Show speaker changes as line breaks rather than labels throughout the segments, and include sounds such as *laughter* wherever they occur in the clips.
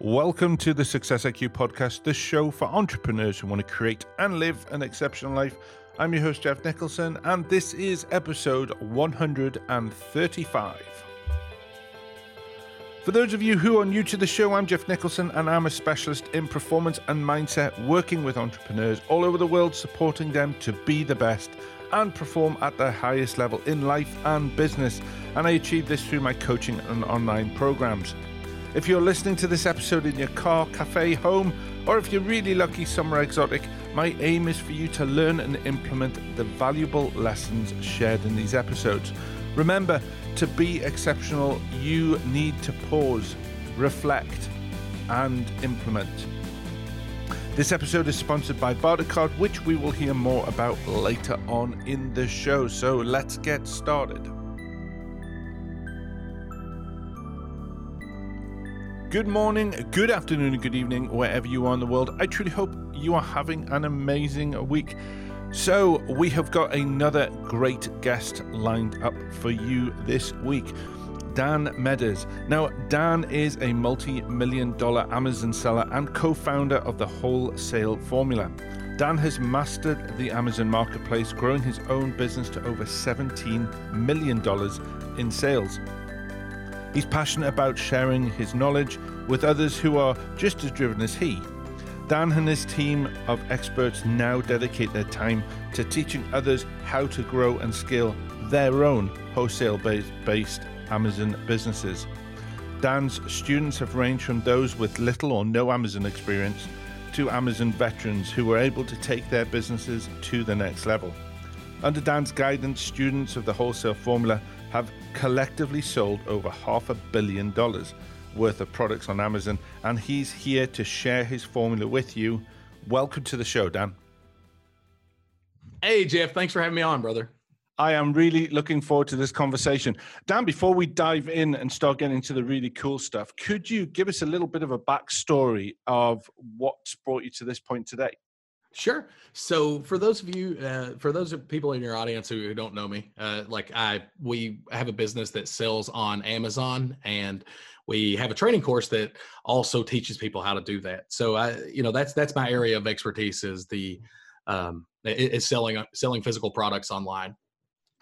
Welcome to the Success IQ podcast, the show for entrepreneurs who want to create and live an exceptional life. I'm your host, Jeff Nicholson, and this is episode 135. For those of you who are new to the show, I'm Jeff Nicholson, and I'm a specialist in performance and mindset, working with entrepreneurs all over the world, supporting them to be the best and perform at their highest level in life and business. And I achieve this through my coaching and online programs. If you're listening to this episode in your car, cafe, home, or if you're really lucky, somewhere exotic, my aim is for you to learn and implement the valuable lessons shared in these episodes. Remember, to be exceptional, you need to pause, reflect, and implement. This episode is sponsored by Bartercard, which we will hear more about later on in the show. So let's get started. Good morning, good afternoon, good evening, wherever you are in the world. I truly hope you are having an amazing week. So, we have got another great guest lined up for you this week. Dan Meadors. Now, Dan is a multi million dollar Amazon seller and co founder of the Wholesale Formula. Dan has mastered the Amazon marketplace, growing his own business to over $17 million in sales. He's passionate about sharing his knowledge with others who are just as driven as he. Dan and his team of experts now dedicate their time to teaching others how to grow and scale their own wholesale based Amazon businesses. Dan's students have ranged from those with little or no Amazon experience to Amazon veterans who were able to take their businesses to the next level. Under Dan's guidance, students of the wholesale formula have collectively sold over half a billion dollars worth of products on Amazon, and he's here to share his formula with you. Welcome to the show, Dan.
Hey, Jeff. Thanks for having me on, brother.
I am really looking forward to this conversation. Dan, before we dive in and start getting into the really cool stuff, could you give us a little bit of a backstory of what's brought you to this point today?
Sure. So, for those of you, uh, for those of people in your audience who don't know me, uh, like I, we have a business that sells on Amazon, and we have a training course that also teaches people how to do that. So, I, you know, that's that's my area of expertise is the um, is selling selling physical products online.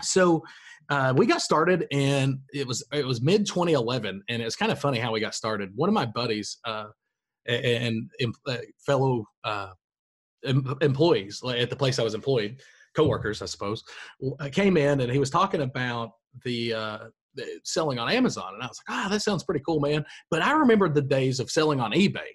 So, uh, we got started, and it was it was mid 2011, and it's kind of funny how we got started. One of my buddies uh, and, and uh, fellow uh, em- employees at the place I was employed, coworkers, I suppose, uh, came in and he was talking about the, uh, selling on Amazon, and I was like, ah, oh, that sounds pretty cool, man. But I remembered the days of selling on eBay.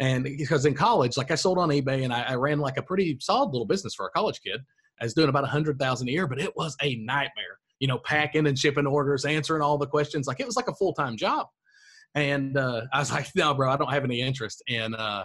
And because in college, like I sold on eBay and I, I ran like a pretty solid little business for a college kid. I was doing about a hundred thousand a year, but it was a nightmare. You know, packing and shipping orders, answering all the questions. Like it was like a full time job. And uh, I was like, no, bro, I don't have any interest in uh,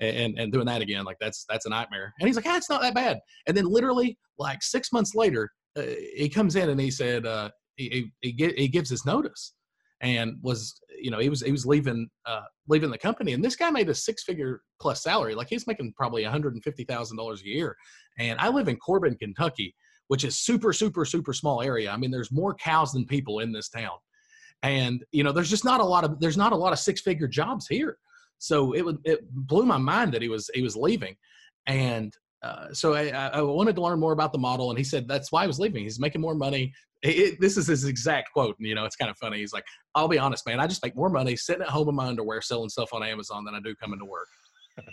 and and doing that again like that's that's a nightmare. And he's like ah, it's not that bad. And then literally like six months later uh, he comes in and he said uh, he, he, he gives his notice and was you know he was he was leaving uh, leaving the company. And this guy made a six figure plus salary. Like he's making probably $150000 a year. And i live in corbin kentucky which is super super super small area. I mean there's more cows than people in this town. And you know there's just not a lot of there's not a lot of six figure jobs here so it would it blew my mind that he was he was leaving, and uh, so I, I, wanted to learn more about the model, and he said that's why he was leaving. He's making more money. It, this is his exact quote, and you know it's kind of funny. He's like, "I'll be honest, man. I just make more money sitting at home in my underwear selling stuff on Amazon than I do coming to work."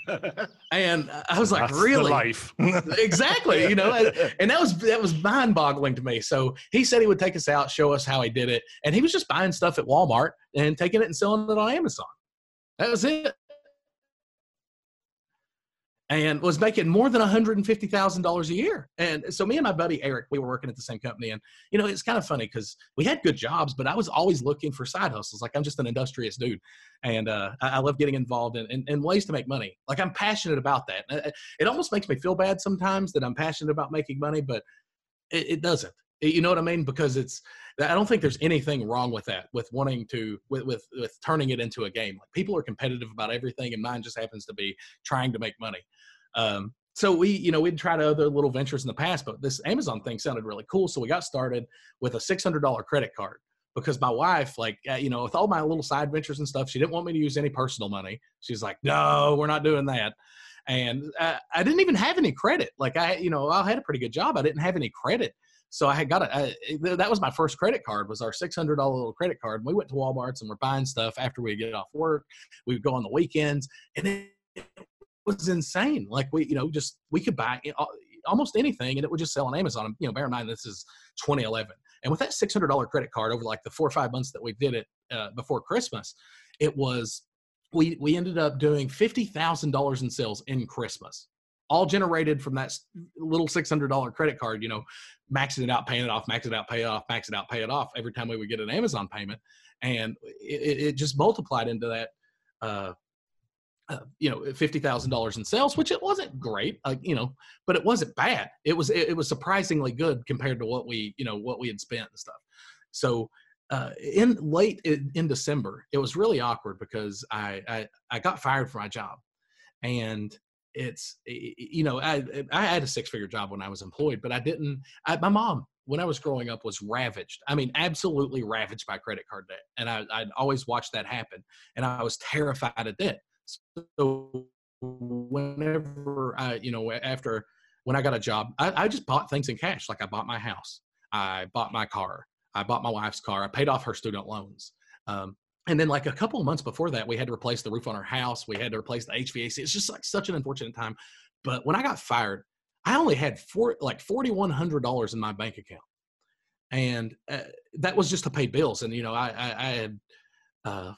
*laughs* and I was like,
That's
"Really?
life? *laughs*
exactly." You know, and that was that was mind-boggling to me. So he said he would take us out, show us how he did it, and he was just buying stuff at Walmart and taking it and selling it on Amazon. That was it. And was making more than $150,000 a year. And so me and my buddy Eric, we were working at the same company. And, you know, it's kind of funny because we had good jobs, but I was always looking for side hustles. Like I'm just an industrious dude. And uh, I, love getting involved in, in, in, ways to make money. Like I'm passionate about that. It almost makes me feel bad sometimes that I'm passionate about making money, but it, it doesn't. You know what I mean? Because it's, I don't think there's anything wrong with that, with wanting to, with, with, with turning it into a game. Like people are competitive about everything, and mine just happens to be trying to make money. Um, so we, you know, we'd tried other little ventures in the past, but this Amazon thing sounded really cool. So we got started with a $600 credit card. because my wife, like, uh, you know, with all my little side ventures and stuff, she didn't want me to use any personal money. She's like, no, we're not doing that. And uh, I didn't even have any credit. Like, I, you know, I had a pretty good job. I didn't have any credit. So I had got a, that was my first credit card was our $600 little credit card. And we went to Walmart's and we're buying stuff after we get off work. We would go on the weekends and it was insane. Like we, you know, just, we could buy almost anything and it would just sell on Amazon. You know, bear in mind, this is 2011. And with that $600 credit card over like the four or five months that we did it uh, before Christmas, it was, we, we ended up doing $50,000 in sales in Christmas all generated from that little $600 credit card, you know, maxing it out, paying it off, maxing it out, pay it off, max it out, pay it off every time we would get an Amazon payment. And it, it just multiplied into that, uh, uh, you know, fifty thousand dollars in sales, which it wasn't great, uh, you know, but it wasn't bad. It was it, it, was surprisingly good compared to what we you know what we had spent and stuff. So uh, in late in, in, December, it was really awkward because I, I I got fired from my job, and it's you know I I had a six figure job when I was employed, but I didn't. I, my mom when I was growing up was ravaged. I mean, absolutely ravaged by credit card debt, and I I'd always watched that happen, and I was terrified of debt. So whenever I you know after when I got a job, I, I just bought things in cash. Like I bought my house, I bought my car, I bought my wife's car, I paid off her student loans. Um, and then like a couple of months before that, we had to replace the roof on our house. We had to replace the HVAC. It's just like such an unfortunate time. But when I got fired, I only had four like forty one hundred dollars in my bank account, and uh, that was just to pay bills. And you know, I I, I had uh,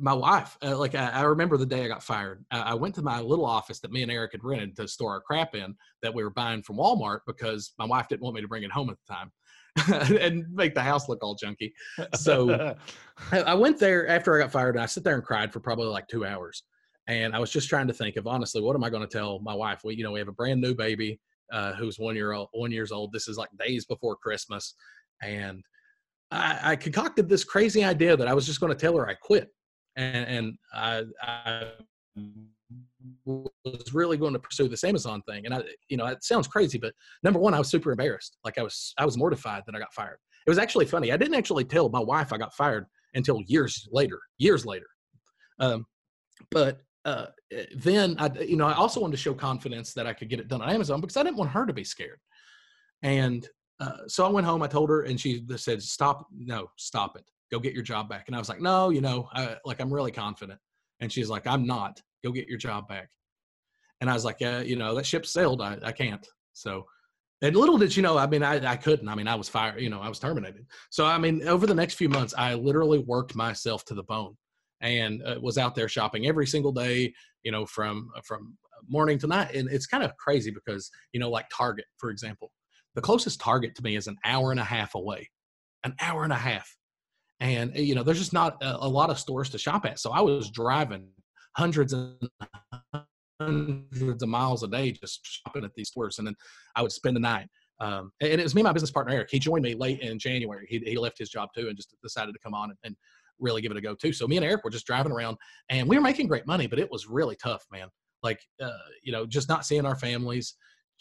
my wife. Uh, like I, I, remember the day I got fired. I, I, went to my little office that me and Eric had rented to store our crap in that we were buying from Walmart because my wife didn't want me to bring it home at the time. *laughs* and make the house look all junky. So *laughs* I went there after I got fired and I sit there and cried for probably like two hours. And I was just trying to think of honestly, what am I going to tell my wife? We, you know, we have a brand new baby uh, who's one year old, one years old. This is like days before Christmas, and I, I concocted this crazy idea that I was just going to tell her I quit, and, and I, I was really going to pursue this Amazon thing. And I, you know, it sounds crazy, but number one, I was super embarrassed. Like I was, I was mortified that I got fired. It was actually funny. I didn't actually tell my wife I got fired until years later, years later. Um, but uh, then I, you know, I also wanted to show confidence that I could get it done on Amazon because I didn't want her to be scared. And uh, so I went home. I told her, and she said, "Stop! No, stop it. Go get your job back." And I was like, "No, you know, I, like I'm really confident." And she's like, "I'm not go get your job back. And I was like, yeah, you know, that ship sailed. I, I can't. So, and little did you know, I mean, I, I couldn't. I mean, I was fired, you know, I was terminated. So, I mean, over the next few months, I literally worked myself to the bone and uh, was out there shopping every single day, you know, from, from morning to night. And it's kind of crazy because, you know, like Target, for example, the closest Target to me is an hour and a half away, an hour and a half. And, you know, there's just not a, a lot of stores to shop at. So I was driving hundreds and hundreds of miles a day just shopping at these stores. And then I would spend the night. Um, and it was me and my business partner, Eric. He joined me late in January. He, he left his job too and just decided to come on and, and really give it a go too. So me and Eric were just driving around and we were making great money, but it was really tough, man. Like, uh, you know, just not seeing our families,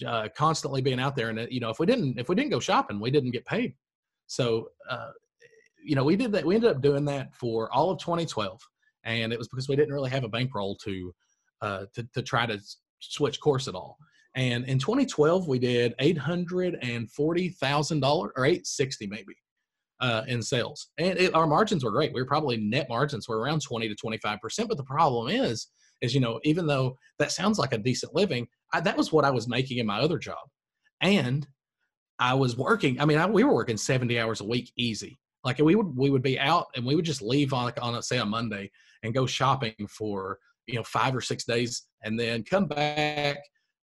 uh, constantly being out there. And, you know, if we didn't, if we didn't go shopping, we didn't get paid. So, uh, you know, we did that. We ended up doing that for all of 2012 and it was because we didn't really have a bankroll to uh, to, to try to switch course at all. And in 2012, we did eight hundred and forty thousand dollars or eight sixty maybe uh, in sales, and it, our margins were great. We were probably net margins were around 20 to 25 percent. But the problem is, is you know, even though that sounds like a decent living, I, that was what I was making in my other job, and I was working. I mean, I, we were working 70 hours a week easy. Like we would we would be out and we would just leave on like on a, say a Monday and go shopping for you know five or six days and then come back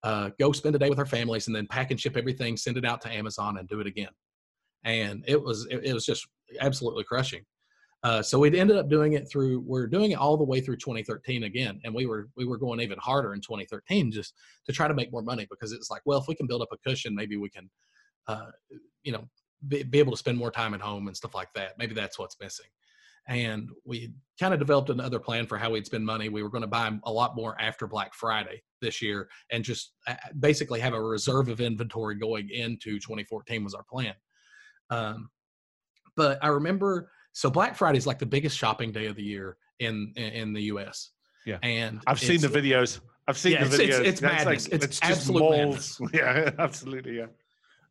uh, go spend a day with our families and then pack and ship everything send it out to amazon and do it again. And it was it, it was just absolutely crushing. Uh, so we'd ended up doing it through we're doing it all the way through 2013 again and we were we were going even harder in 2013 just to try to make more money because it's like well if we can build up a cushion maybe we can uh, you know be, be able to spend more time at home and stuff like that maybe that's what's missing and we kind of developed another plan for how we'd spend money. We were going to buy a lot more after Black Friday this year, and just basically have a reserve of inventory going into 2014 was our plan. Um, but I remember so Black Friday is like the biggest shopping day of the year in in, in the U.S.
Yeah.
and
I've seen the videos. I've seen
Yeah,
the videos.
it's- it's
That's
madness. It's
just
absolute
malls. *laughs* Yeah, absolutely. Yeah.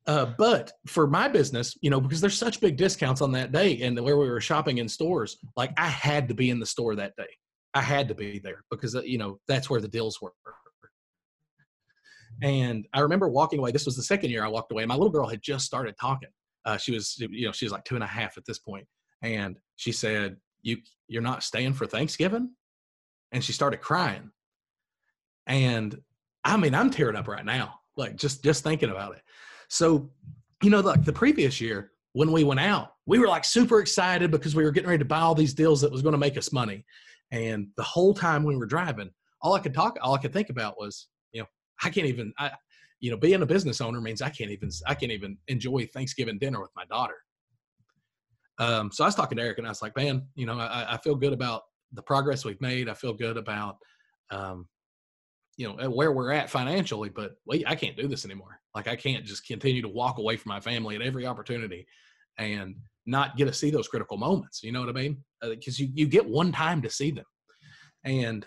Uh, but for my business, you know, because there's such big discounts on that day and where we were shopping in stores, like I had to be in the store that day. I had to be there because, uh, you know, that's where the deals were. And I remember walking away. This was the second year I walked away. My little girl had just started talking. Uh, she was, you know, she was like two and a half at this point, And she said, you, you're not staying for Thanksgiving? And she started crying. And I mean, I'm tearing up right now, like just, just thinking about it. So, you know, like the previous year when we went out, we were like super excited because we were getting ready to buy all these deals that was going to make us money. And the whole time we were driving, all I could talk, all I could think about was, you know, I can't even, I, you know, being a business owner means I can't even, I can't even enjoy Thanksgiving dinner with my daughter. Um, so I was talking to Eric and I was like, man, you know, I, I feel good about the progress we've made. I feel good about, um, you know, where we're at financially, but wait, I can't do this anymore. Like I can't just continue to walk away from my family at every opportunity and not get to see those critical moments. You know what I mean? Because uh, you, you get one time to see them. And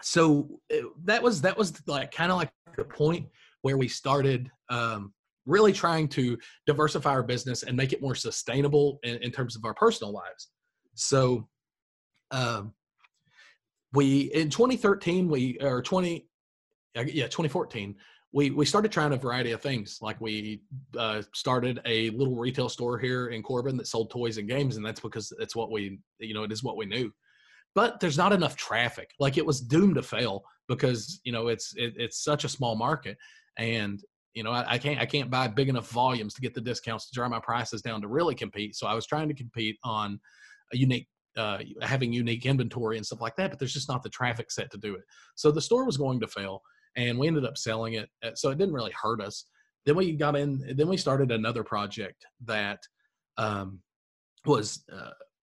so it, that was, that was like kind of like the point where we started um, really trying to diversify our business and make it more sustainable in, in terms of our personal lives. So, um, we in 2013 we or 20 yeah 2014 we we started trying a variety of things. Like we uh, started a little retail store here in corbin that sold toys and games and that's because it's what we you know it is what we knew. But there's not enough traffic. Like it was doomed to fail because you know it's it, it's such a small market and you know I, I can't i can't buy big enough volumes to get the discounts to drive my prices down to really compete. So i was trying to compete on a unique uh, having unique inventory and stuff like that, but there's just not the traffic set to do it. So the store was going to fail, and we ended up selling it. So it didn't really hurt us. Then we got in. Then we started another project that um, was uh,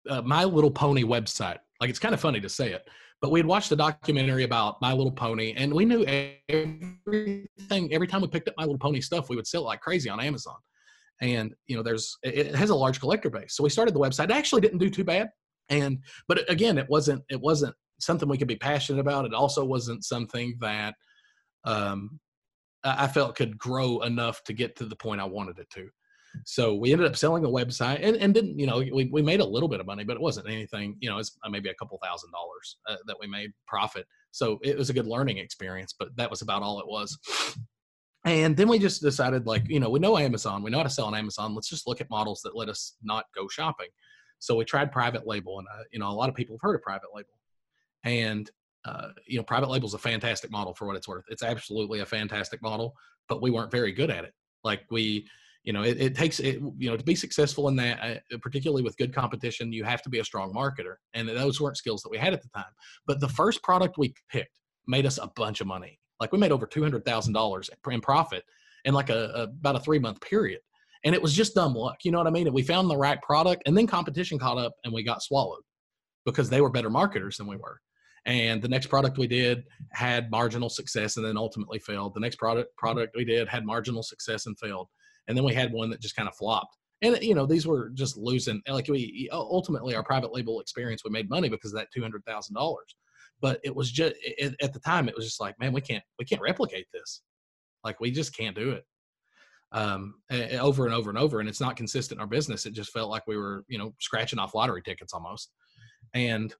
uh, My Little Pony website. Like it's kind of funny to say it, but we had watched a documentary about My Little Pony, and we knew everything. Every time we picked up My Little Pony stuff, we would sell it like crazy on Amazon. And you know, there's it has a large collector base. So we started the website. It actually didn't do too bad and but again it wasn't it wasn't something we could be passionate about. It also wasn't something that um i felt could grow enough to get to the point i wanted it to. So we ended up selling a website and, and didn't you know we, we made a little bit of money but it wasn't anything you know it's maybe a couple thousand dollars uh, that we made profit. So it was a good learning experience but that was about all it was. And then we just decided like you know we know amazon. We know how to sell on amazon. Let's just look at models that let us not go shopping so we tried private label, and uh, you know a lot of people have heard of private label, and uh, you know private label is a fantastic model for what it's worth. It's absolutely a fantastic model, but we weren't very good at it. Like we, you know, it, it takes it, you know to be successful in that, uh, particularly with good competition, you have to be a strong marketer, and those weren't skills that we had at the time. But the first product we picked made us a bunch of money. Like we made over two hundred thousand dollars in profit in like a, a about a three month period and it was just dumb luck. You know what I mean? And we found the right product, and then competition caught up, and we got swallowed because they were better marketers than we were. And the next product we did had marginal success, and then ultimately failed. The next product product we did had marginal success and failed, and then we had one that just kind of flopped. And you know, these were just losing. Like we ultimately our private label experience, we made money because of that two hundred thousand dollars. But it was just at the time, it was just like, man, we can't we can't replicate this. Like we just can't do it um, over and over and over. And it's not consistent in our business. It just felt like we were, you know, scratching off lottery tickets almost. And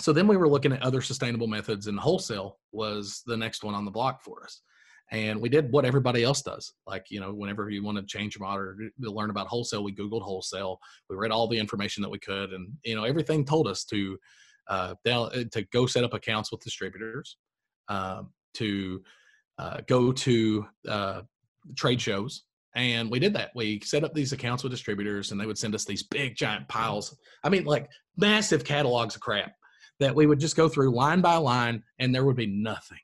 so then we were looking at other sustainable methods, and wholesale was the next one on the block for us. And we did what everybody else does. Like, you know, whenever you want to change your model to learn about wholesale, we Googled wholesale. We read all the information that we could. And, you know, everything told us to, uh, to go set up accounts with distributors, uh, to uh, go to uh, trade shows and we did that. We set up these accounts with distributors and they would send us these big giant piles. I mean like massive catalogs of crap that we would just go through line by line and there would be nothing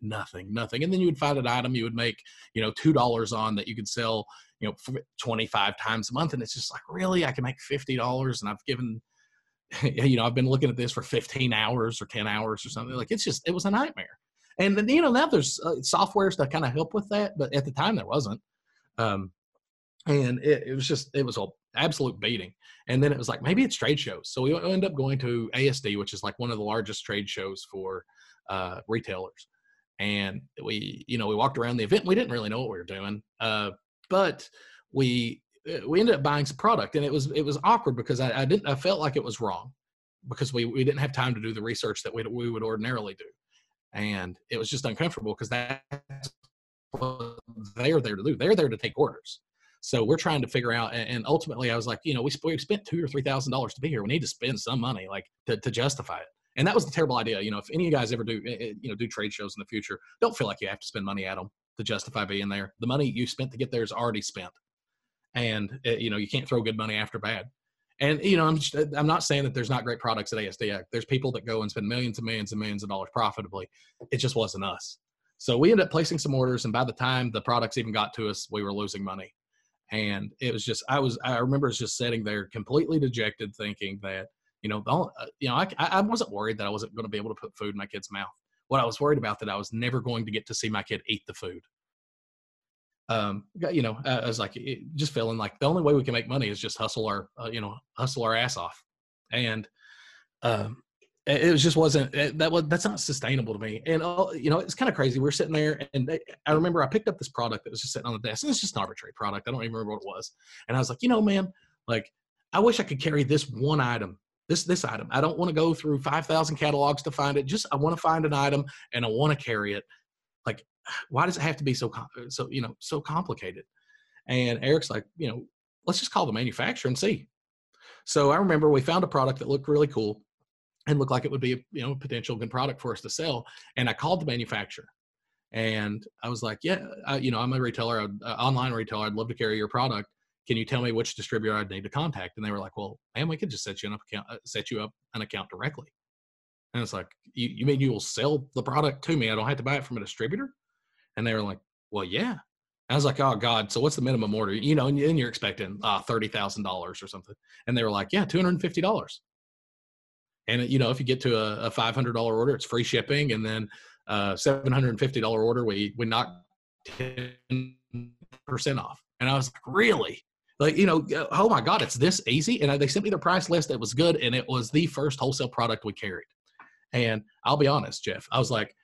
nothing nothing. And then you would find an item you would make you know two dollars on that you could sell you know 25 times a month and it's just like really? I can make 50 dollars and i've given *laughs* you know i've been looking at this for 15 hours or 10 hours or something. Like it's just it was a nightmare and then, you know, now there's uh, softwares to kind of help with that, but at the time there wasn't. Um, and it, it was just, it was a, absolute beating. And then it was like maybe it's trade shows. So we end up going to ASD, which is like one of the largest trade shows for uh, retailers. And we, you know, we walked around the event. We didn't really know what we were doing, uh, but we uh, we ended up buying some product, and it was it was awkward because I, I didn't I felt like it was wrong because we we didn't have time to do the research that we we would ordinarily do, and it was just uncomfortable because that's what they're there to do. They're there to take orders. So we're trying to figure out, and ultimately, I was like, you know, we, we spent two or three thousand dollars to be here. We need to spend some money, like to, to justify it. And that was the terrible idea. You know, if any of you guys ever do, eh, eh, you know, do trade shows in the future, don't feel like you have to spend money at them to justify being there. The money you spent to get there is already spent, and eh, you know, you can't throw good money after bad. And you know, I'm just, I'm not saying that there's not great products at ASD. There's people that go and spend millions and millions and millions of dollars profitably. It just wasn't us. So we ended up placing some orders, and by the time the products even got to us, we were losing money. And it was just, I was, I remember just sitting there completely dejected, thinking that, you know, uh, you know, I, I wasn't worried that I wasn't going to be able to put food in my kid's mouth. What I was worried about that I was never going to get to see my kid eat the food. Um, you know, I was like, just feeling like the only way we can make money is just hustle our, uh, you know, hustle our ass off. And, um, it was just wasn't that was that's not sustainable to me. And uh, you know it's kind of crazy. We are sitting there and they, i remember i picked up this product that was just sitting on the desk. And it's just an arbitrary product. I don't even remember what it was. And i was like you know man like i wish i could carry this one item this this item. I don't want to go through 5000 catalogs to find it. Just i want to find an item and i want to carry it why does it have to be so so you know so complicated and eric's like you know let's just call the manufacturer and see so i remember we found a product that looked really cool and looked like it would be a you know potential good product for us to sell. And I called the manufacturer, and I was like, "Yeah, I, you know, I'm a retailer, uh, online retailer. I'd love to carry your product. Can you tell me which distributor I'd need to contact?" And they were like, "Well, man, we could just set you an account, uh, set you up an account directly." And it's like, you, you mean you will sell the product to me? I don't have to buy it from a distributor? And they were like, well, yeah. I was like, oh God, so what's the minimum order? You know, and, and you're expecting uh, $30,000 or something. And they were like, yeah, $250. And you know, if you get to a, a five hundred dollar order, it's free shipping, and then uh, seven hundred and fifty dollar order, we we knock ten percent off. And I was like, really? Like, you know, oh my God, it's this easy. And they sent me the price list. that was good, and it was the first wholesale product we carried. And I'll be honest, Jeff, I was like,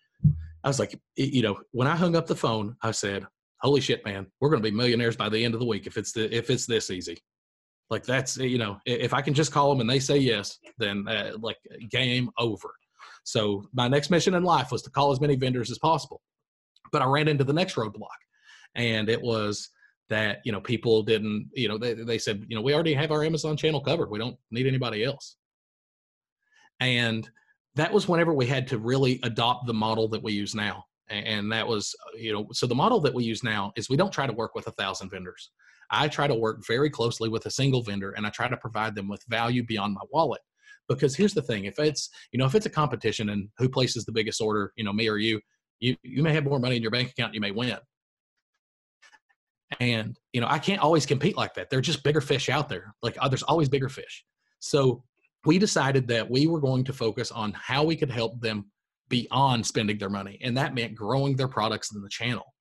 I was like, you know, when I hung up the phone, I said, "Holy shit, man, we're going to be millionaires by the end of the week if it's the if it's this easy." Like that's you know, if I can just call them and they say yes, then uh, like game over. So my next mission in life was to call as many vendors as possible. But I ran into the next roadblock, and it was that you know people didn't you know they they said you know we already have our Amazon channel covered. We don't need anybody else. And that was whenever we had to really adopt the model that we use now and that was you know so the model that we use now is we don't try to work with a thousand vendors I try to work very closely with a single vendor and I try to provide them with value beyond my wallet. Because here's the thing, if it's, you know, if it's a competition and who places the biggest order, you know, me or you, you you may have more money in your bank account, you may win. And, you know, I can't always compete like that. There are just bigger fish out there. Like uh, there's always bigger fish. So we decided that we were going to focus on how we could help them beyond spending their money. And that meant growing their products in the channel.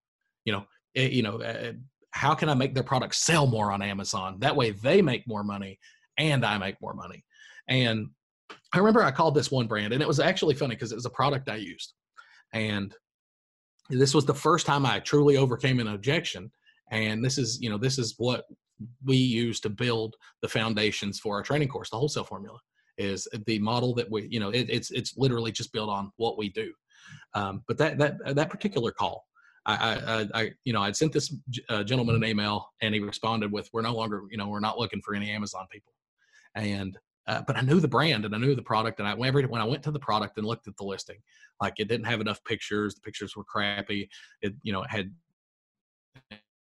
You know, it, eh, you know, uh, how can I make their products sell more on Amazon? That way they make more money and I make more money. And I remember I called this one brand and it was actually funny because it was a product I used. And this was the first time I truly overcame an objection. And this is, you know, this is what we use to build the foundations for our training course, the wholesale formula is the model that we, you know, it, it's, it's literally just built on what we do. Um, but that, that, that particular call, I, I, I, you know, I'd sent this uh, gentleman an email, and he responded with, "We're no longer, you know, we're not looking for any Amazon people." And uh, but I knew the brand and I knew the product, and I whenever when I went to the product and looked at the listing, like it didn't have enough pictures. The pictures were crappy. It, you know, it had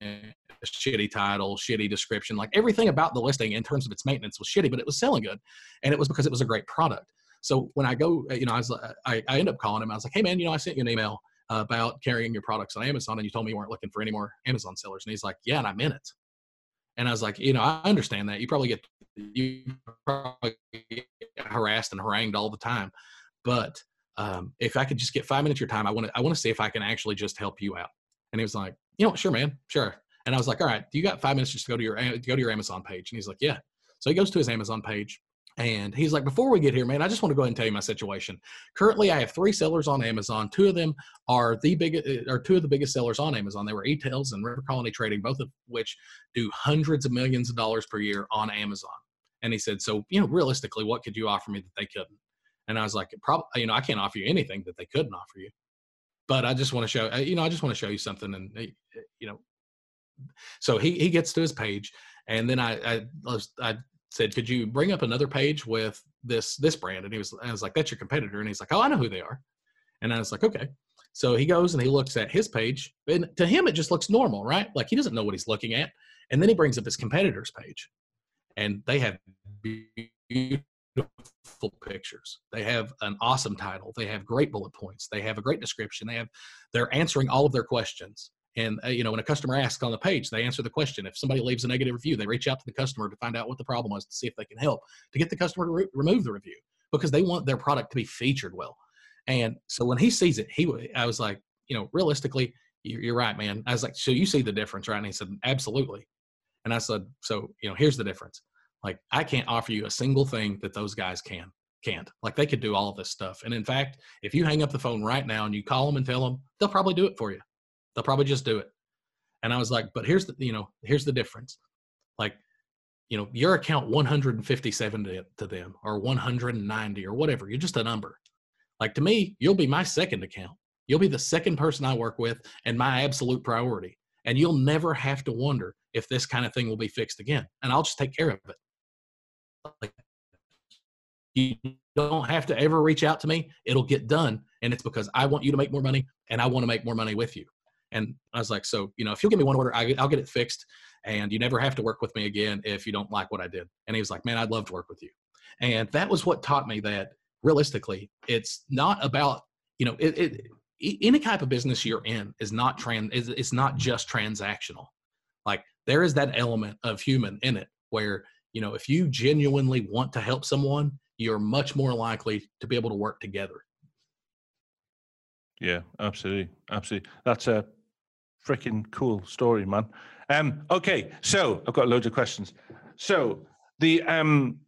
shitty title, shitty description. Like everything about the listing in terms of its maintenance was shitty, but it was selling good, and it was because it was a great product. So when I go, uh, you know, I was, I, I end up calling him. I was like, "Hey, man, you know, I sent you an email." about carrying your products on Amazon and you told me you weren't looking for any more Amazon sellers. And he's like, yeah, and I'm in it. And I was like, you know, I understand that. You probably get you probably get harassed and harangued all the time, but um, if I could just get five minutes of your time, I want to I want to see if I can actually just help you out. And he was like, you know, sure, man, sure. And I was like, all right, do you got five minutes just to go to your go to your Amazon page? And he's like, yeah. So he goes to his Amazon page and he's like, before we get here, man, I just want to go ahead and tell you my situation. Currently, I have three sellers on Amazon. Two of them are the biggest, uh, are two of the biggest sellers on Amazon. They were Etailz and River Colony Trading, both of which do hundreds of millions of dollars per year on Amazon. And he said, so you know, realistically, what could you offer me that they couldn't? And I was like, probably, you know, I can't offer you anything that they couldn't offer you, but I just want to show, uh, you know, I just want to show you something, and uh, you know, so he he gets to his page, and then I I, I said, "Could you bring up another page with this this brand?" And he was, I was like, "That's your competitor." And he's like, "Oh, I know who they are." And I was like, "Okay." So he goes and he looks at his page, and to him it just looks normal, right? Like he doesn't know what he's looking at. And then he brings up his competitor's page, and they have beautiful pictures. They have an awesome title. They have great bullet points. They have a great description. They have they're answering all of their questions. And uh, you know, when a customer asks on the page, they answer the question. If somebody leaves a negative review, they reach out to the customer to find out what the problem was to see if they can help to get the customer to re- remove the review because they want their product to be featured well. And so when he sees it, he I was like, you know, realistically, you're right, man. I was like, so you see the difference, right? And he said, absolutely. And I said, so you know, here's the difference. Like I can't offer you a single thing that those guys can can't. Like they could do all this stuff. And in fact, if you hang up the phone right now and you call them and tell them, they'll probably do it for you. They'll probably just do it. And I was like, but here's the, you know, here's the difference. Like, you know, your account 157 to, to them or 190 or whatever. You're just a number. Like to me, you'll be my second account. You'll be the second person I work with and my absolute priority. And you'll never have to wonder if this kind of thing will be fixed again. And I'll just take care of it. Like, you don't have to ever reach out to me. It'll get done. And it's because I want you to make more money and I want to make more money with you. And I was like, so, you know, if you'll give me one order, I, will get it fixed and you never have to work with me again if you don't like what I did. And he was like, man, I'd love to work with you. And that was what taught me that realistically, it's not about, you know, it, it any type of business you're in is not trans, it's not just transactional. Like there is that element of human in it where, you know, if you genuinely want to help someone, you're much more likely to be able to work together.
Yeah, absolutely. Absolutely. That's a freaking cool story, man. Um, okay, so I've got loads of questions. So the um,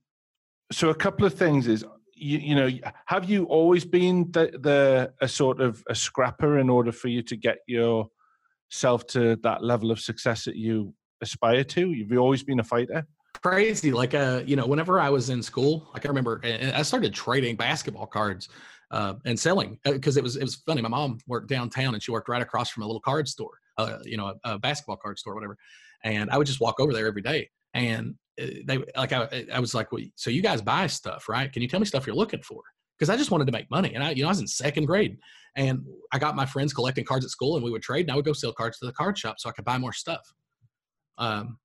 so a couple of things is you, you know have you always been the, the a sort of a scrapper in order for you to get yourself to that level of success that you aspire to? You've always been a fighter.
Crazy, like uh, you know, whenever I was in school, like I remember, I started trading basketball cards uh, and selling because uh, it was it was funny. My mom worked downtown and she worked right across from a little card store, uh, you know, a, a, basketball card store, whatever. And I would just walk over there every day, and uh, they like I I was like, well, so you guys buy stuff, right? Can you tell me stuff you're looking for? Because I just wanted to make money, and I you know I was in second grade, and I got my friends collecting cards at school, and we would trade, and I would go sell cards to the card shop so I could buy more stuff. Um,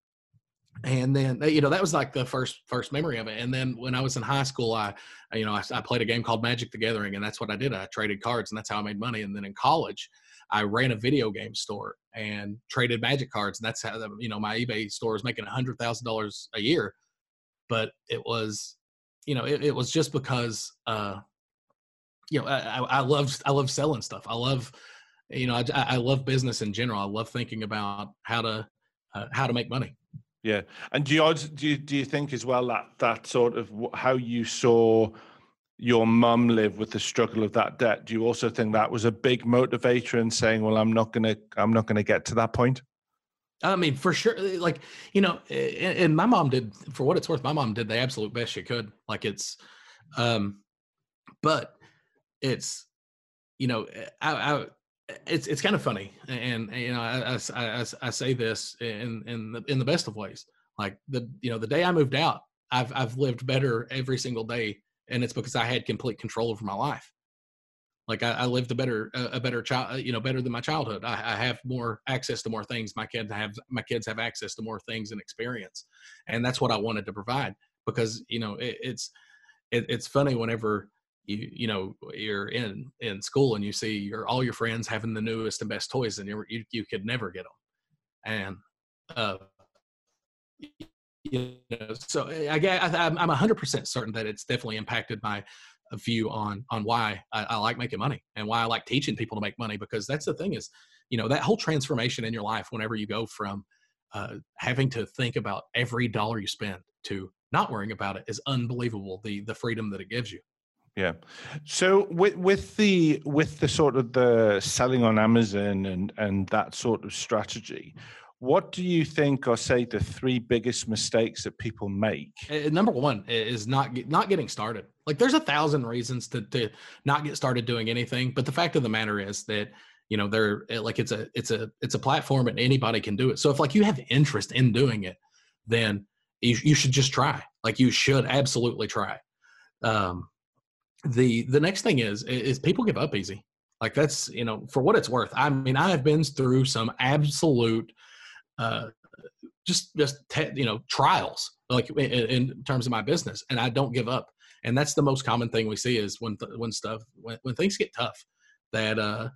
and then you know that was like the first first memory of it. And then when i was in high school i you know I, I, played a game called magic the gathering and that's what i did. I traded cards and that's how i made money. And then in college i ran a video game store and traded magic cards. And that's how you know my ebay store was making a hundred thousand dollars a year. But it was you know it, it was just because uh you know i i love i love selling stuff. I love you know I, I love business in general. I love thinking about how to uh, how to make money
yeah, and do you do you, do you think as well that that sort of how you saw your mum live with the struggle of that debt? Do you also think that was a big motivator in saying, "Well, I'm not gonna I'm not gonna get to that point"?
I mean, for sure. Eh, like you know, and, and my mom did, for what it's worth, my mom did the absolute best she could. Like it's, um, but it's, you know, eh, I, I it's it's kind of funny, and, you know, I, I, I, I, say this in in the in the best of ways. Like the you know the day I moved out, I've I've lived better every single day, and it's because I had complete control over my life. Like I, I lived a better a better child, uh, you know, better than my childhood. I, I have more access to more things. My kids have my kids have access to more things and experience, and that's what I wanted to provide. Because you know it, it's it, it's funny whenever you you know you're in in school and you see your all your friends having the newest and best toys and you you, could never get them and uh you know so eh, i i'm 100% certain that it's definitely impacted my view on on why I, I like making money and why i like teaching people to make money because that's the thing is you know that whole transformation in your life whenever you go from uh, having to think about every dollar you spend to not worrying about it is unbelievable. The the freedom that it gives you.
Yeah. So with with the with the sort of the selling on Amazon and and that sort of strategy, what do you think are say the three biggest mistakes that people make?
Uh, number one is not not getting started. Like there's a thousand reasons to to not get started doing anything, but the fact of the matter is that you know they're like it's a it's a it's a platform and anybody can do it. So if like you have interest in doing it, then you, you should just try. Like you should absolutely try. Um, the the next thing is is people give up easy. Like that's you know for what it's worth. I mean i have been through some absolute uh just just te- you know trials like in, in, terms of my business and i don't give up. And that's the most common thing we see is when th- when stuff when, when things get tough that uh,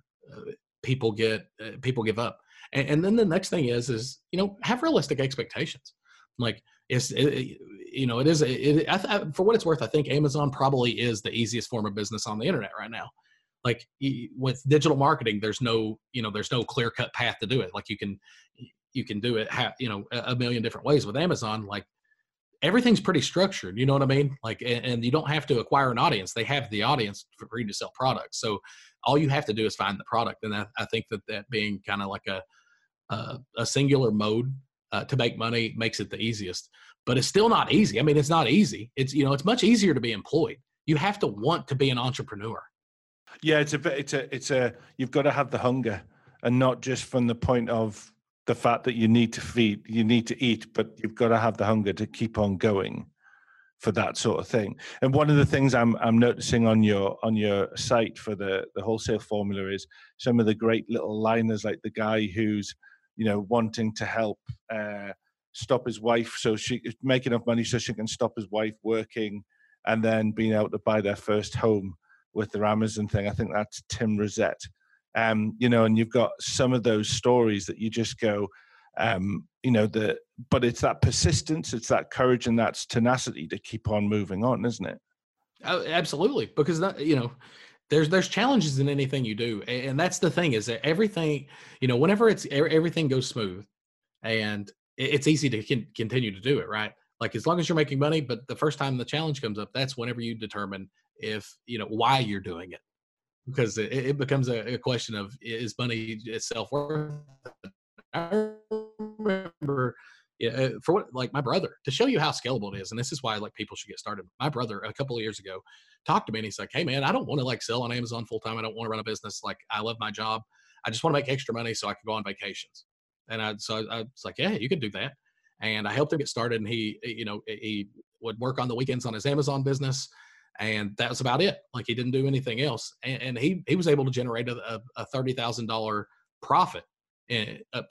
people get uh, people give up. And, and, then the next thing is is you know have realistic expectations. Like it's it, you know, it is it, I for what it's worth. I think Amazon probably is the easiest form of business on the internet right now. Like with digital marketing, there's no you know there's no clear cut path to do it. Like you can you can do it you know a million different ways with Amazon. Like everything's pretty structured. You know what I mean? Like and, and you don't have to acquire an audience. They have the audience for you to sell products. So all you have to do is find the product. And I, I think that that being kind of like a a, a singular mode uh, to make money makes it the easiest but it's still not easy. I mean, it's not easy. It's you know, it's much easier to be employed. You have to want to be an entrepreneur.
Yeah, it's a it's a it's a you've got to have the hunger, and not just from the point of the fact that you need to feed, you need to eat, but you've got to have the hunger to keep on going for that sort of thing. And one of the things I'm I'm noticing on your on your site for the the wholesale formula is some of the great little liners, like the guy who's you know wanting to help. Uh, stop his wife so she make enough money so she can stop his wife working and then being able to buy their first home with their Amazon thing. I think that's Tim Rosette. Um, you know, and you've got some of those stories that you just go, um, you know, the but it's that persistence, it's that courage and that's tenacity to keep on moving on, isn't it?
Oh, absolutely, because that you know, there's there's challenges in anything you do, and that's the thing is that everything, you know, whenever it's everything goes smooth, and it's easy to con- continue to do it, right? Like as long as you're making money, but the first time the challenge comes up, that's whenever you determine if you know why you're doing it, because it, it becomes a, a, question of is money itself worth? I remember uh, for what like my brother to show you how scalable it is, and this is why like people should get started. My brother a couple of years ago talked to me and he's like, "Hey man, I don't want to like sell on Amazon full time. I don't want to run a business. Like I love my job. I just want to make extra money so I can go on vacations." And I, so I, I was like, yeah, you can do that. And I helped him get started. And he, you know, he would work on the weekends on his Amazon business. And that was about it. Like he didn't do anything else. And, and he, he was able to generate a, a $30,000 profit in, uh,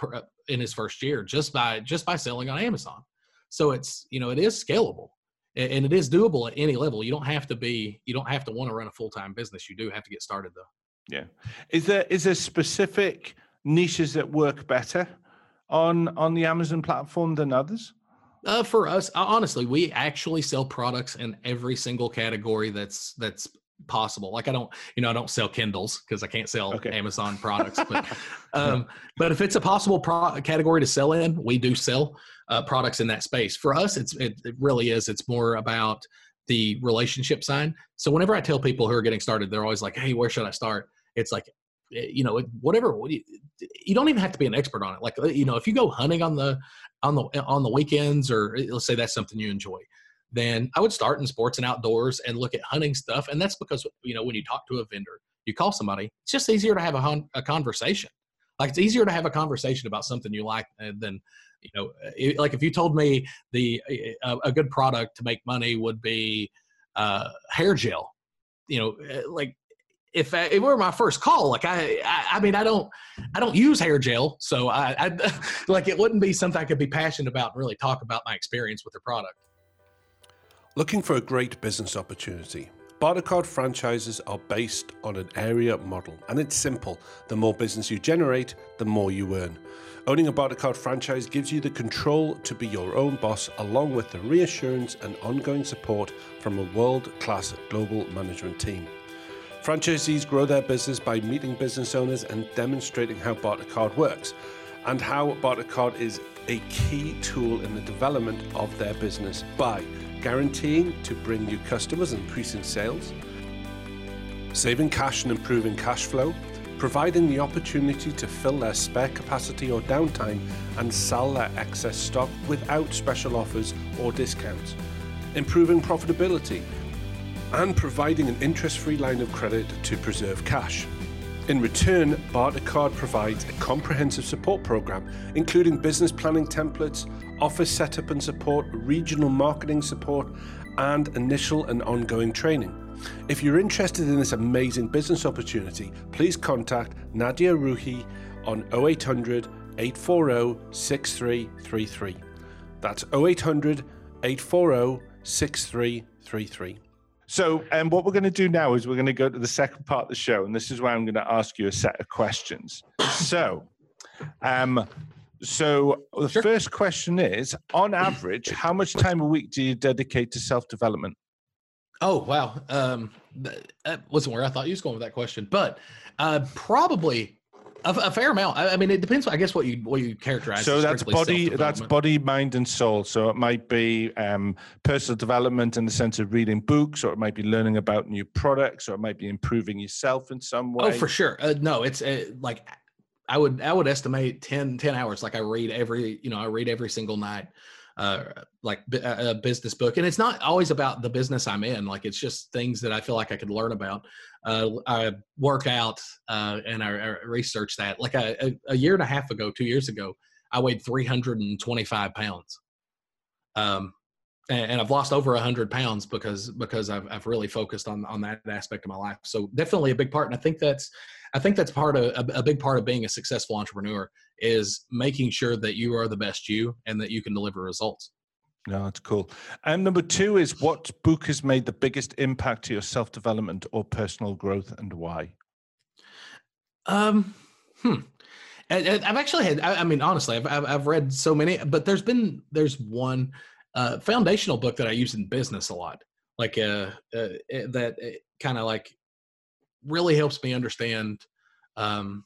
in his first year just by, just by selling on Amazon. So it's, you know, it is scalable and it is doable at any level. You don't have to be, you don't have to want to run a full-time business. You do have to get started though.
Yeah. Is there, is there specific niches that work better on on the Amazon platform than others?
Uh, for us, honestly, we actually sell products in every single category that's that's possible. Like I don't, you know, I don't sell Kindles because I can't sell okay. Amazon products. But *laughs* um, but if it's a possible pro- category to sell in, we do sell uh, products in that space. For us, it's it, it really is. It's more about the relationship side. So whenever I tell people who are getting started, they're always like, "Hey, where should I start?" It's like Eh, you know whatever you don't even have to be an expert on it like you know if you go hunting on the on the on the weekends or eh, let's say that's something you enjoy then i would start in sports and outdoors and look at hunting stuff and that's because you know when you talk to a vendor you call somebody it's just easier to have a, a conversation like it's easier to have a conversation about something you like eh, than you know like if you told me the a, a good product to make money would be uh, hair gel you know like if, I, if it were my first call, like I, I, I, mean, I don't, I don't use hair gel, so I, I, *laughs* like it wouldn't be something I could be passionate about and really talk about my experience with the product.
Looking for a great business opportunity. Bartercard franchises are based on an area model, and it's simple. The more business you generate, the more you earn. Owning a Bartercard franchise gives you the control to be your own boss, along with the reassurance and ongoing support from a world class global management team. Franchisees grow their business by meeting business owners and demonstrating how Bartercard works and how Bartercard is a key tool in the development of their business by guaranteeing to bring new customers and increasing sales, saving cash and improving cash flow, providing the opportunity to fill their spare capacity or downtime and sell their excess stock without special offers or discounts, improving profitability, and providing an interest free line of credit to preserve cash. In return, Bartercard provides a comprehensive support program, including business planning templates, office setup and support, regional marketing support, and initial and ongoing training. If you're interested in this amazing business opportunity, please contact Nadia Ruhi on 0800 840 6333. That's 0800 840 6333.
So, um, what we're going to do now is we're going to go to the second part of the show, and this is where I'm going to ask you a set of questions. So, um, so the sure. first question is: on average, how much time a week do you dedicate to self development?
Oh wow, um, that wasn't where I thought you was going with that question, but uh, probably a, a, fair amount. I, I, mean, it depends. I guess what you what you characterize.
So that's body, that's body, mind, and soul. So it might be um, personal development in the sense of reading books, or it might be learning about new products, or it might be improving yourself in some way.
Oh, for sure. Uh, no, it's uh, like I would I would estimate 10, 10 hours. Like I read every you know I read every single night. Uh, like a business book, and it's not always about the business I'm in. Like it's just things that I feel like I could learn about. Uh, I work out uh, and I, I, research that. Like a, a, year and a half ago, two years ago, I weighed 325 pounds. Um, and, and I've lost over 100 pounds because because I've, I've really focused on on that aspect of my life. So definitely a big part, and I think that's I think that's part of a, a big part of being a successful entrepreneur is making sure that you are the best you and that you can deliver results.
No, that's cool. And number two is what book has made the biggest impact to your self development or personal growth and why?
Um, hmm. I've actually had, I mean, honestly, I've, I've read so many, but there's been, there's one uh, foundational book that I use in business a lot, like uh, uh that eh, kind of like really helps me understand um,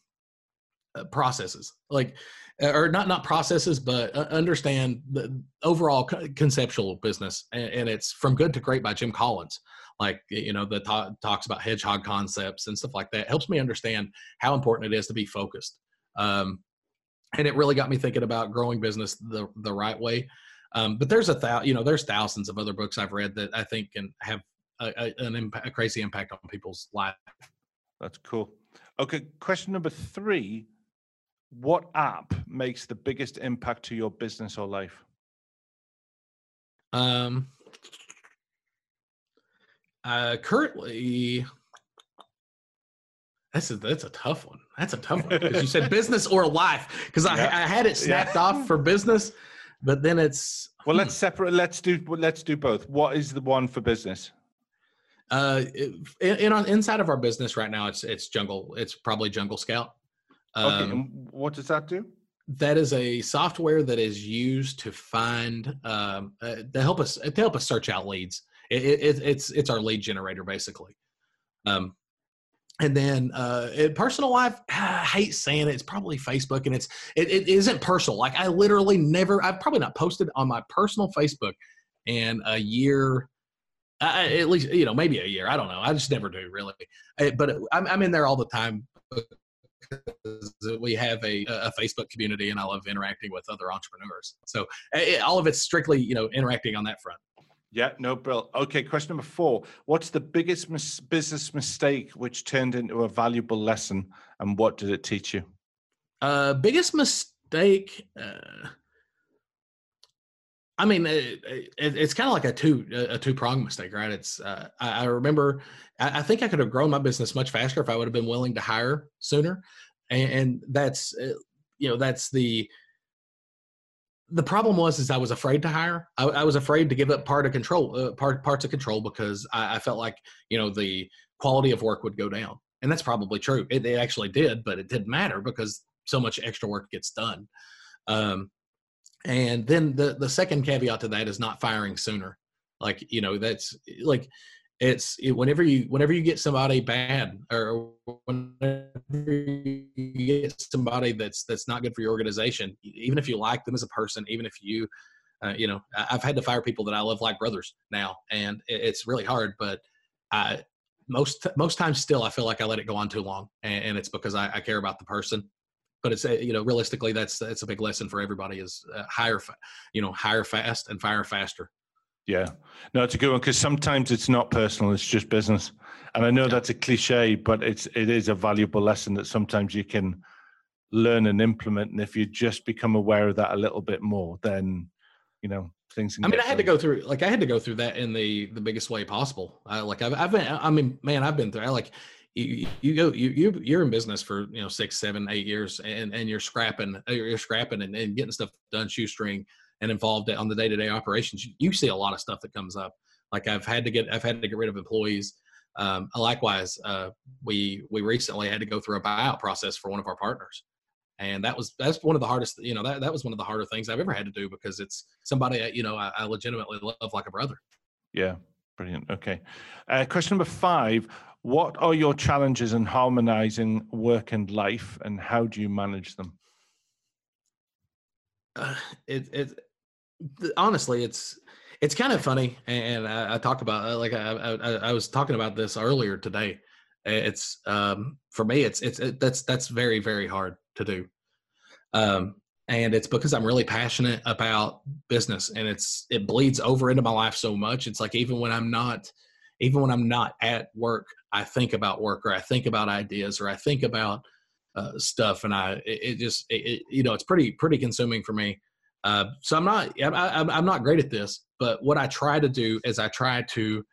uh, processes like uh, or not not processes but uh, understand the overall conceptual business and, it's from good to great by jim collins. Like you know the talks about hedgehog concepts and stuff like that. Helps me understand how important it is to be focused. Um, and it really got me thinking about growing business the the right way. Um, but there's a thou you know there's thousands of other books i've read that i think can have a, a, an impact, a crazy impact on people's life
that's cool okay question number three what app makes the biggest impact to your business or life?
Um, uh, currently, that's a, that's a tough one. That's a tough one because you said *laughs* business or life. Because I, yeah. I had it snapped yeah. off for business, but then it's
well. Hmm. Let's separate. Let's do let's do both. What is the one for business?
Uh, in, in inside of our business right now, it's it's jungle. It's probably Jungle Scout.
Okay, um, what does that do?
That is a software that is used to find um, uh, to help us to help us search out leads. It, it, it's it's our lead generator basically. Um, and then uh, personal life, *sighs* I hate saying it. It's probably Facebook, and it's it, it isn't personal. Like I literally never. I've probably not posted on my personal Facebook in a year I, at least you know maybe a year i don't know i just never do really but I'm, I'm in there all the time we have a, a Facebook community and I love interacting with other entrepreneurs. So it, all of it's strictly, you know, interacting on that front.
Yeah, no, Bill. Okay, question number four. What's the biggest mis- business mistake which turned into a valuable lesson and what did it teach you?
Uh, biggest mistake. Uh, I mean, it, it, it's kind of like a two a two prong mistake, right? It's uh, I, I, remember I, I, think I could have grown my business much faster if I would have been willing to hire sooner, and, and that's uh, you know that's the the problem was is I was afraid to hire. I, I was afraid to give up part of control, uh, part parts of control because I, I, felt like you know the quality of work would go down, and that's probably true. It, it actually did, but it didn't matter because so much extra work gets done. Um, and then the the second caveat to that is not firing sooner. Like you know that's like it's it, whenever you whenever you get somebody bad or whenever you get somebody that's that's not good for your organization even if you like them as a person even if you Uh, you know, I've had to fire people that I love like brothers now, and it's really hard. But I most most times still I feel like I let it go on too long, and, and it's because I, I, care about the person. But it's you know realistically that's that's a big lesson for everybody is uh, hire you know hire fast and fire faster.
Yeah, no, it's a good one because sometimes it's not personal; it's just business. And I know yeah. that's a cliche, but it's it is a valuable lesson that sometimes you can learn and implement. And if you just become aware of that a little bit more, then you know things.
I mean, I had to go through like I had to go through that in the the biggest way possible. I like I've I've been I mean, man, I've been through. I like you, you go you you you're in business for you know six seven eight years and and you're scrapping you're scrapping and, and getting stuff done shoestring and involved on the day-to-day operations. You see a lot of stuff that comes up. Like i've had to get i've had to get rid of employees. Um, likewise uh, we we recently had to go through a buyout process for one of our partners. And that was that's one of the hardest you know that, that was one of the harder things i've ever had to do because it's somebody you know i, I legitimately love like a brother.
Yeah. Brilliant. Okay. Uh, question number five what are your challenges in harmonizing work and life and how do you manage them?
Uh, it, it honestly it's it's kind of funny and i, I talk about uh, like I, I, I was talking about this earlier today. It's um for me it's it's it, that's that's very very hard to do. Um and it's because i'm really passionate about business and it's it bleeds over into my life so much. It's like even when i'm not even when i'm not at work i think about work or i think about ideas or i think about uh, stuff and i it, it just it, it, you know it's pretty pretty consuming for me. Uh, so i'm not I'm, I'm not great at this but what i try to do is i try to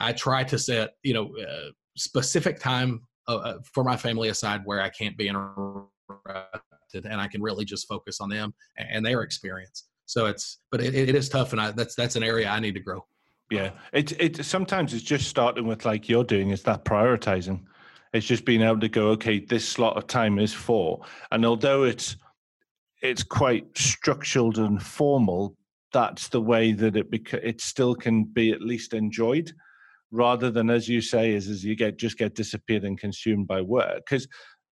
i try to set you know uh, specific time uh, uh, for my family aside where i can't be interrupted and i can really just focus on them and their experience. So it's but it, it is tough and I, that's that's an area i need to grow
yeah. It it sometimes it's just starting with like you're doing is that prioritizing. It's just being able to go okay this slot of time is for and although it's it's quite structured and formal that's the way that it beca- it still can be at least enjoyed rather than as you say is as you get just get disappeared and consumed by work. Because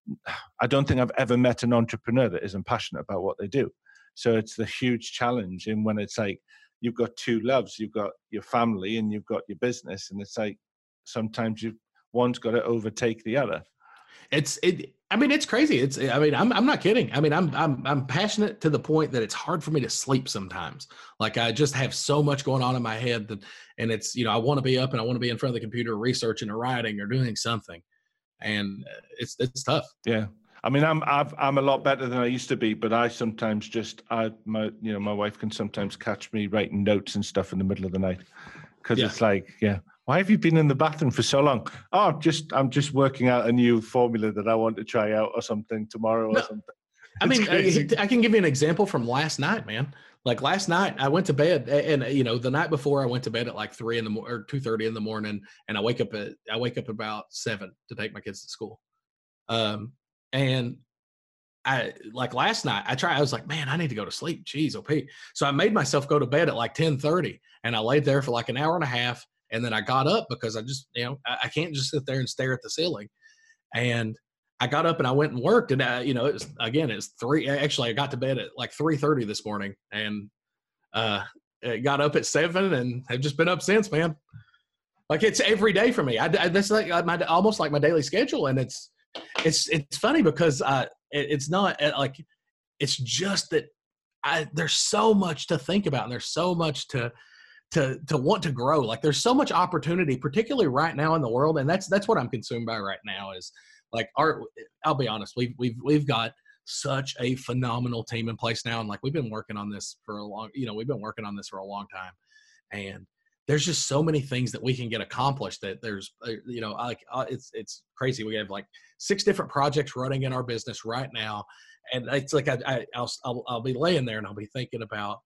*sighs* i don't think i've ever met an entrepreneur that isn't passionate about what they do. So it's the huge challenge in when it's like you've got two loves you've got your family and you've got your business and it's like sometimes you one's got to overtake the other
it's it I mean, it's crazy. It's I mean, I'm I'm not kidding. I mean, I'm I'm I'm passionate to the point that it's hard for me to sleep sometimes. Like I just have so much going on in my head that and it's, you know, I want to be up and I want to be in front of the computer researching or writing or doing something. And uh, it's it's tough.
Yeah. I mean, I'm I've, I'm a lot better than I used to be, but I sometimes just I my you know my wife can sometimes catch me writing notes and stuff in the middle of the night because yeah. it's like yeah why have you been in the bathroom for so long? Oh, just I'm just working out a new formula that I want to try out or something tomorrow no, or something.
I mean, I, I, can give you an example from last night, man. Like last night, I went to bed, and you know, the night before, I went to bed at like three in the morning or two thirty in the morning, and I wake up at I wake up about seven to take my kids to school. Um, and I like last night, I tried. I was like, man, I need to go to sleep. Jeez, op. So I made myself go to bed at like ten thirty, and I laid there for like an hour and a half and then I got up because I just, you know, I, I can't just sit there and stare at the ceiling. And I got up and I went and worked. And, I, you know, it was, again, it's three, actually, I got to bed at like 3.30 this morning and uh, got up at seven and have just been up since, man. Like it's every day for me. I, I that's like uh, my, almost like my daily schedule. And it's, it's, it's funny because uh, it, it's not uh, like, it's just that I, there's so much to think about and there's so much to, to to want to grow. Like there's so much opportunity particularly right now in the world and that's that's what i'm consumed by right now is like our i'll be honest we've we've we've got such a phenomenal team in place now and like we've been working on this for a long you know we've been working on this for a long time. And there's just so many things that we can get accomplished that there's uh, you know like uh, it's it's crazy. We have like six different projects running in our business right now and it's like I, I I'll, I'll I'll be laying there and I'll be thinking about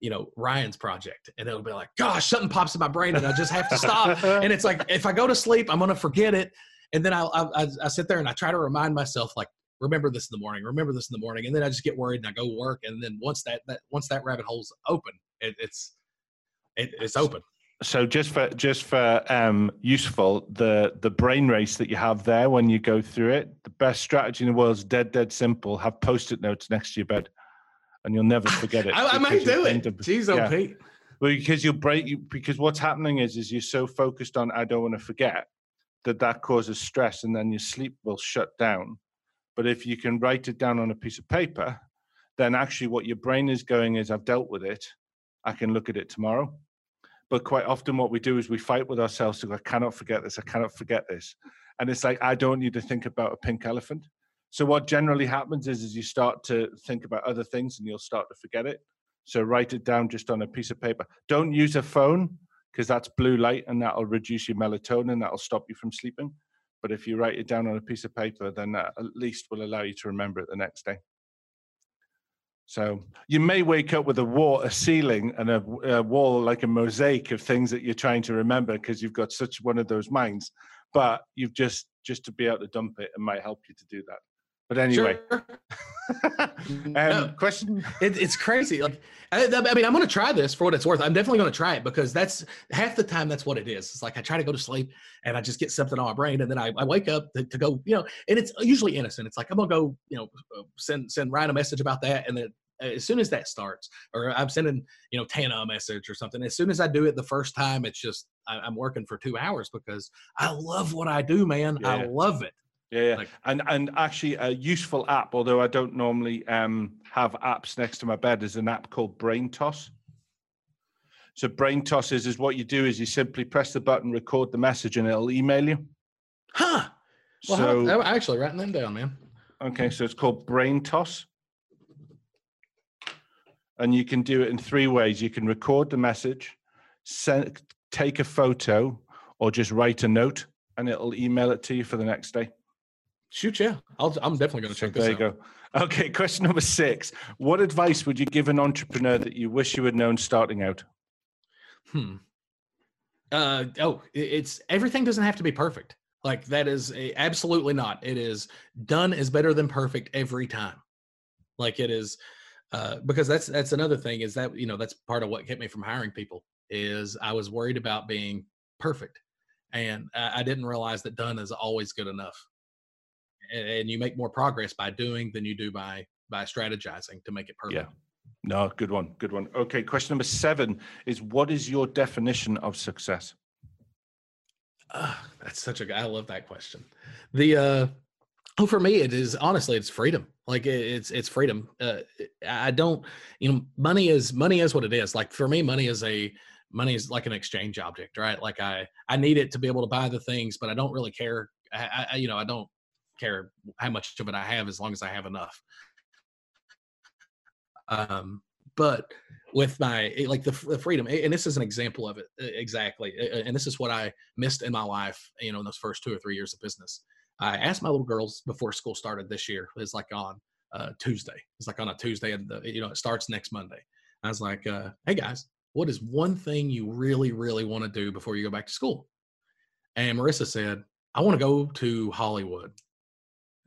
you know Ryan's project, and it'll be like, gosh, something pops in my brain, and I just have to stop. and it's like if I go to sleep, I'm gonna forget it, and then I, I I sit there and I try to remind myself like, remember this in the morning, remember this in the morning, and then I just get worried and I go work, and then once that that once that rabbit hole's open, it, it's it, it's open.
So just for just for um, useful, the the brain race that you have there when you go through it, the best strategy in the world is dead dead simple. Have post-it notes next to your bed and you'll never forget it. *laughs*
I, I might do it. Jeez, oh yeah. Pete.
Well, because you'll break you because what's happening is is you're so focused on I don't want to forget that that causes stress, and then your sleep will shut down. But if you can write it down on a piece of paper, then actually what your brain is going is I've dealt with it. I can look at it tomorrow. But quite often, what we do is we fight with ourselves to go, I cannot forget this. I cannot forget this. And it's like, I don't need to think about a pink elephant. So what generally happens is, is you start to think about other things and you'll start to forget it. So write it down just on a piece of paper. Don't use a phone because that's blue light and that'll reduce your melatonin. That'll stop you from sleeping. But if you write it down on a piece of paper, then that at least will allow you to remember it the next day. So you may wake up with a wall, a ceiling, and a, a wall like a mosaic of things that you're trying to remember because you've got such one of those minds. But you've just just to be able to dump it, it might help you to do that. But anyway, sure. *laughs* um, no,
question. It, it's crazy. Like, I, I mean, I'm going to try this for what it's worth. I'm definitely going to try it because that's half the time. That's what it is. It's like I try to go to sleep and I just get something on my brain, and then I, I wake up to, to, go, you know, and it's usually innocent. It's like I'm going to go, you know, uh, send send Ryan a message about that, and then as soon as that starts, or I'm sending, you know, Tana a message or something. As soon as I do it the first time, it's just I, am working for two hours because I love what I do, man. Yeah. I love it.
Yeah, yeah. Like, and and actually a useful app, although I don't normally um, have apps next to my bed, is an app called Braintoss. So Braintoss is, is what you do is you simply press the button, record the message, and it'll email you.
Huh. Well, so how, I'm actually writing them down, man.
Okay, so it's called Braintoss. And you can do it in three ways. You can record the message, send, take a photo, or just write a note, and it'll email it to you for the next day.
Shoot, yeah. i am definitely going to check so
this
there
you out. go. Okay, question number six. What advice would you give an entrepreneur that you wish you had known starting out?
Hmm. Uh, oh, it's everything doesn't have to be perfect. Like that is a, absolutely not. It is done is better than perfect every time. Like it is, uh, because that's that's another thing is that you know that's part of what kept me from hiring people is I was worried about being perfect, and I, I didn't realize that done is always good enough and you make more progress by doing than you do by by strategizing to make it perfect.
Yeah. No, good one. Good one. Okay, question number 7 is what is your definition of success?
Uh, that's such a I love that question. The uh Oh, for me, it is honestly, it's freedom. Like it's it's freedom. Uh, I don't, you know, money is money is what it is. Like for me, money is a money is like an exchange object, right? Like I I need it to be able to buy the things, but I don't really care. I, I you know I don't care how much of it I have as long as I have enough. Um, but with my like the, the freedom, and this is an example of it exactly, and this is what I missed in my life, you know, in those first two or three years of business. I asked my little girls before school started this year. It's like on uh, Tuesday. It's like on a Tuesday, and the, you know it starts next Monday. I was like, uh, "Hey guys, what is one thing you really, really want to do before you go back to school?" And Marissa said, "I want to go to Hollywood."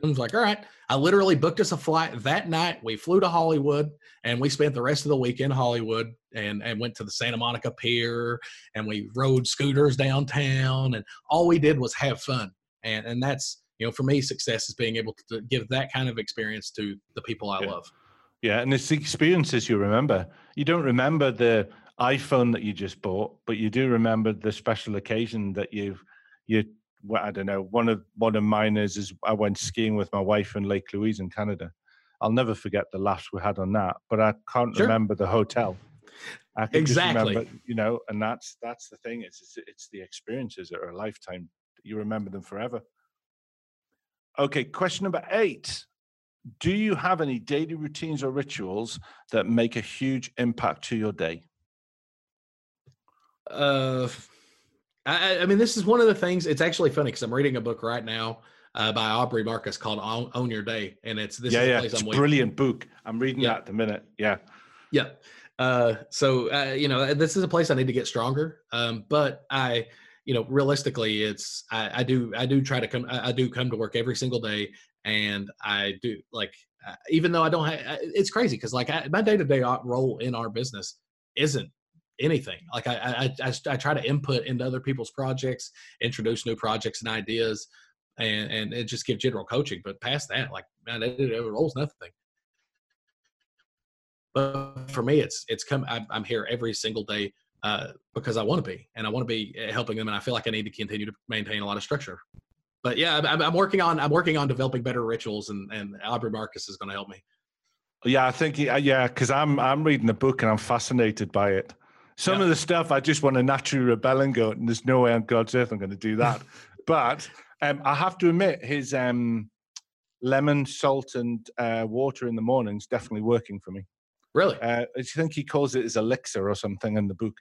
I was like, all right. I literally booked us a flight that night. We flew to Hollywood and we spent the rest of the week in Hollywood and, and went to the Santa Monica Pier and we rode scooters downtown and all we did was have fun. And and that's you know, for me, success is being able to give that kind of experience to the people I
yeah.
love.
Yeah, and it's the experiences you remember. You don't remember the iPhone that you just bought, but you do remember the special occasion that you've you I don't know. One of one of mine is is I went skiing with my wife in Lake Louise in Canada. I'll never forget the laughs we had on that, but I can't sure. remember the hotel.
Exactly.
Remember, you know, and that's that's the thing. It's, it's it's the experiences that are a lifetime. You remember them forever. Okay, question number eight. Do you have any daily routines or rituals that make a huge impact to your day?
Uh I, I mean, this is one of the things. It's actually funny because I'm reading a book right now uh, by Aubrey Marcus called Own, Own, Your Day, and it's this.
Yeah, yeah, it's a brilliant book. I'm reading yeah. that at the minute. Yeah,
yeah. Uh, so uh, you know, this is a place I need to get stronger. Um, but I, you know, realistically, it's I, I do I do try to come I, I, do come to work every single day, and I do like uh, even though I don't have it's crazy because like I, my day to day role in our business isn't anything. Like I, I, I, I, try to input into other people's projects, introduce new projects and ideas, and and it just give general coaching. But past that, like man, it, rolls nothing. but for me, it's it's come. I'm, I'm here every single day uh, because I want to be, and I want to be uh, helping them, and I feel like I need to continue to maintain a lot of structure. But yeah, I'm, I'm working on I'm working on developing better rituals, and and Aubrey Marcus is going to help me.
Yeah, I think yeah, because I'm I'm reading the book and I'm fascinated by it. Some yeah. of the stuff I just want to naturally rebel and go, and there's no way on God's earth I'm going to do *laughs* that. but um, I have to admit, his um, lemon, salt, and uh, water in the morning is definitely working for me.
Really?
Uh, I think he calls it his elixir or something in the book.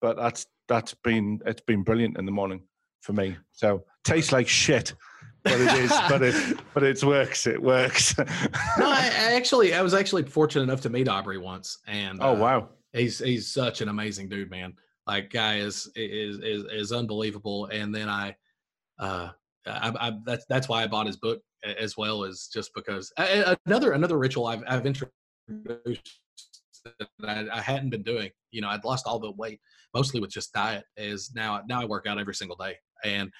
But that's that's been it's been brilliant in the morning for me. So tastes like shit, but it is, but it *laughs* but it works. It works. no,
I, I, actually I was actually fortunate enough to meet Aubrey once, and
oh uh, wow,
he's he's such an amazing dude, man. Like guy is is is is unbelievable. And then I, uh, I, I that's that's why I bought his book as well as just because I, another another ritual I've I've introduced that I, hadn't been doing. You know, I'd lost all the weight mostly with just diet. Is now now I work out every single day, and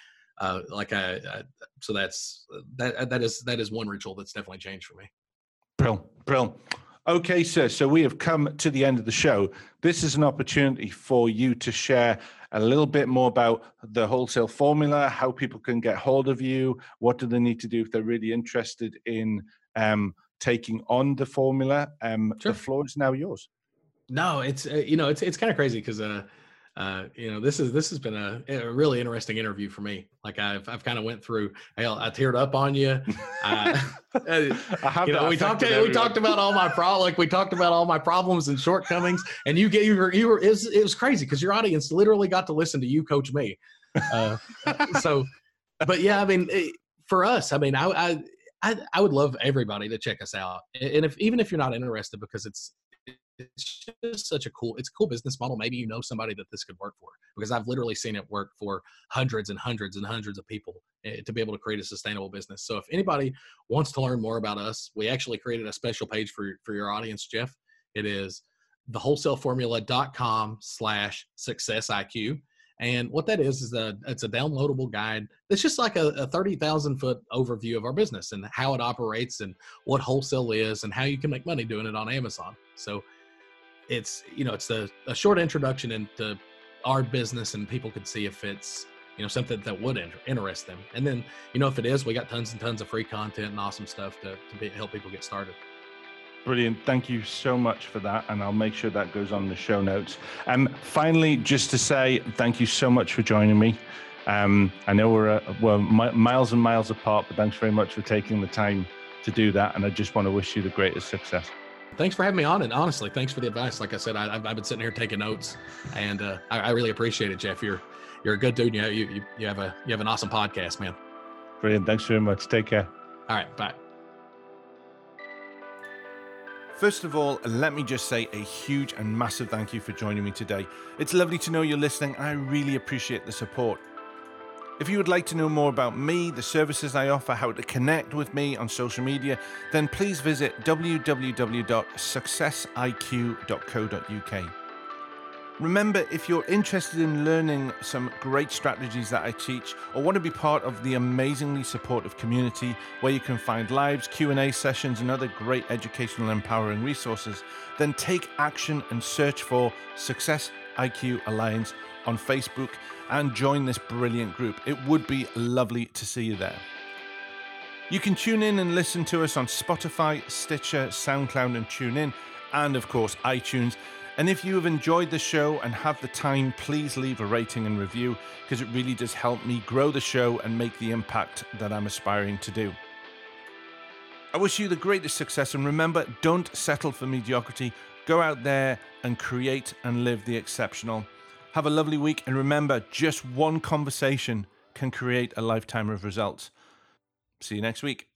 uh, like I, I, so that's that that is that is one ritual that's definitely changed for me.
Brill, brill. Okay, sir. So we have come to the end of the show. This is an opportunity for you to share a little bit more about the wholesale formula, how people can get hold of you, what do they need to do if they're really interested in um, taking on the formula. Um, sure. The floor is now yours.
No, it's uh, you know it's it's kind of crazy because uh, uh, you know, this is this has been a, a, really interesting interview for me. Like I've I've kind of went through. Hell, I teared up on you. *laughs* *laughs* I, I you know, we talked we talked about all my pro like we talked about all my problems and shortcomings, and you gave you were, you were it was, it was crazy because your audience literally got to listen to you coach me. Uh, *laughs* so, but yeah, I mean, it, for us, I mean, I, I I I would love everybody to check us out, and if even if you're not interested, because it's it's just such a cool it's a cool business model maybe you know somebody that this could work for because i've literally seen it work for hundreds and hundreds and hundreds of people eh, to be able to create a sustainable business. So if anybody wants to learn more about us we actually created a special page for for your audience jeff. It is thewholesaleformula.com slash success iq and what that is is a it's a downloadable guide. It's just like a, a thirty thousand foot overview of our business and how it operates and what wholesale is and how you can make money doing it on Amazon. So it's you know it's a, a short introduction into our business and people could see if it's you know something that would inter- interest them and then you know if it is we got tons and tons of free content and awesome stuff to, to be, help people get started
Brilliant. Thank you so much for that. And I'll make sure that goes on the show notes. Um, finally, just to say thank you so much for joining me. Um, I know we're, uh, we're miles and miles apart, but thanks very much for taking the time to do that. And I just want to wish you the greatest success
thanks for having me on. And honestly, thanks for the advice. Like I said, I, have been sitting here taking notes, and uh, I, I, really appreciate it, Jeff. You're you're a good dude. You, you you have a you have an awesome podcast, man.
Brilliant. Thanks very much. Take care.
All right. Bye.
First of all, let me just say a huge and massive thank you for joining me today. It's lovely to know you're listening. I really appreciate the support. If you would like to know more about me, the services I offer, how to connect with me on social media, then please visit www.successiq.co.uk. Remember, if you're interested in learning some great strategies that I teach or want to be part of the amazingly supportive community where you can find lives, Q&A sessions and other great educational empowering resources, then take action and search for Success IQ Alliance on Facebook and join this brilliant group. It would be lovely to see you there. You can tune in and listen to us on Spotify, Stitcher, SoundCloud, and TuneIn, and of course, iTunes. And if you have enjoyed the show and have the time, please leave a rating and review because it really does help me grow the show and make the impact that I'm aspiring to do. I wish you the greatest success, and remember, don't settle for mediocrity. Go out there and create and live the exceptional. Have a lovely week, and remember, just one conversation can create a lifetime of results. See you next week.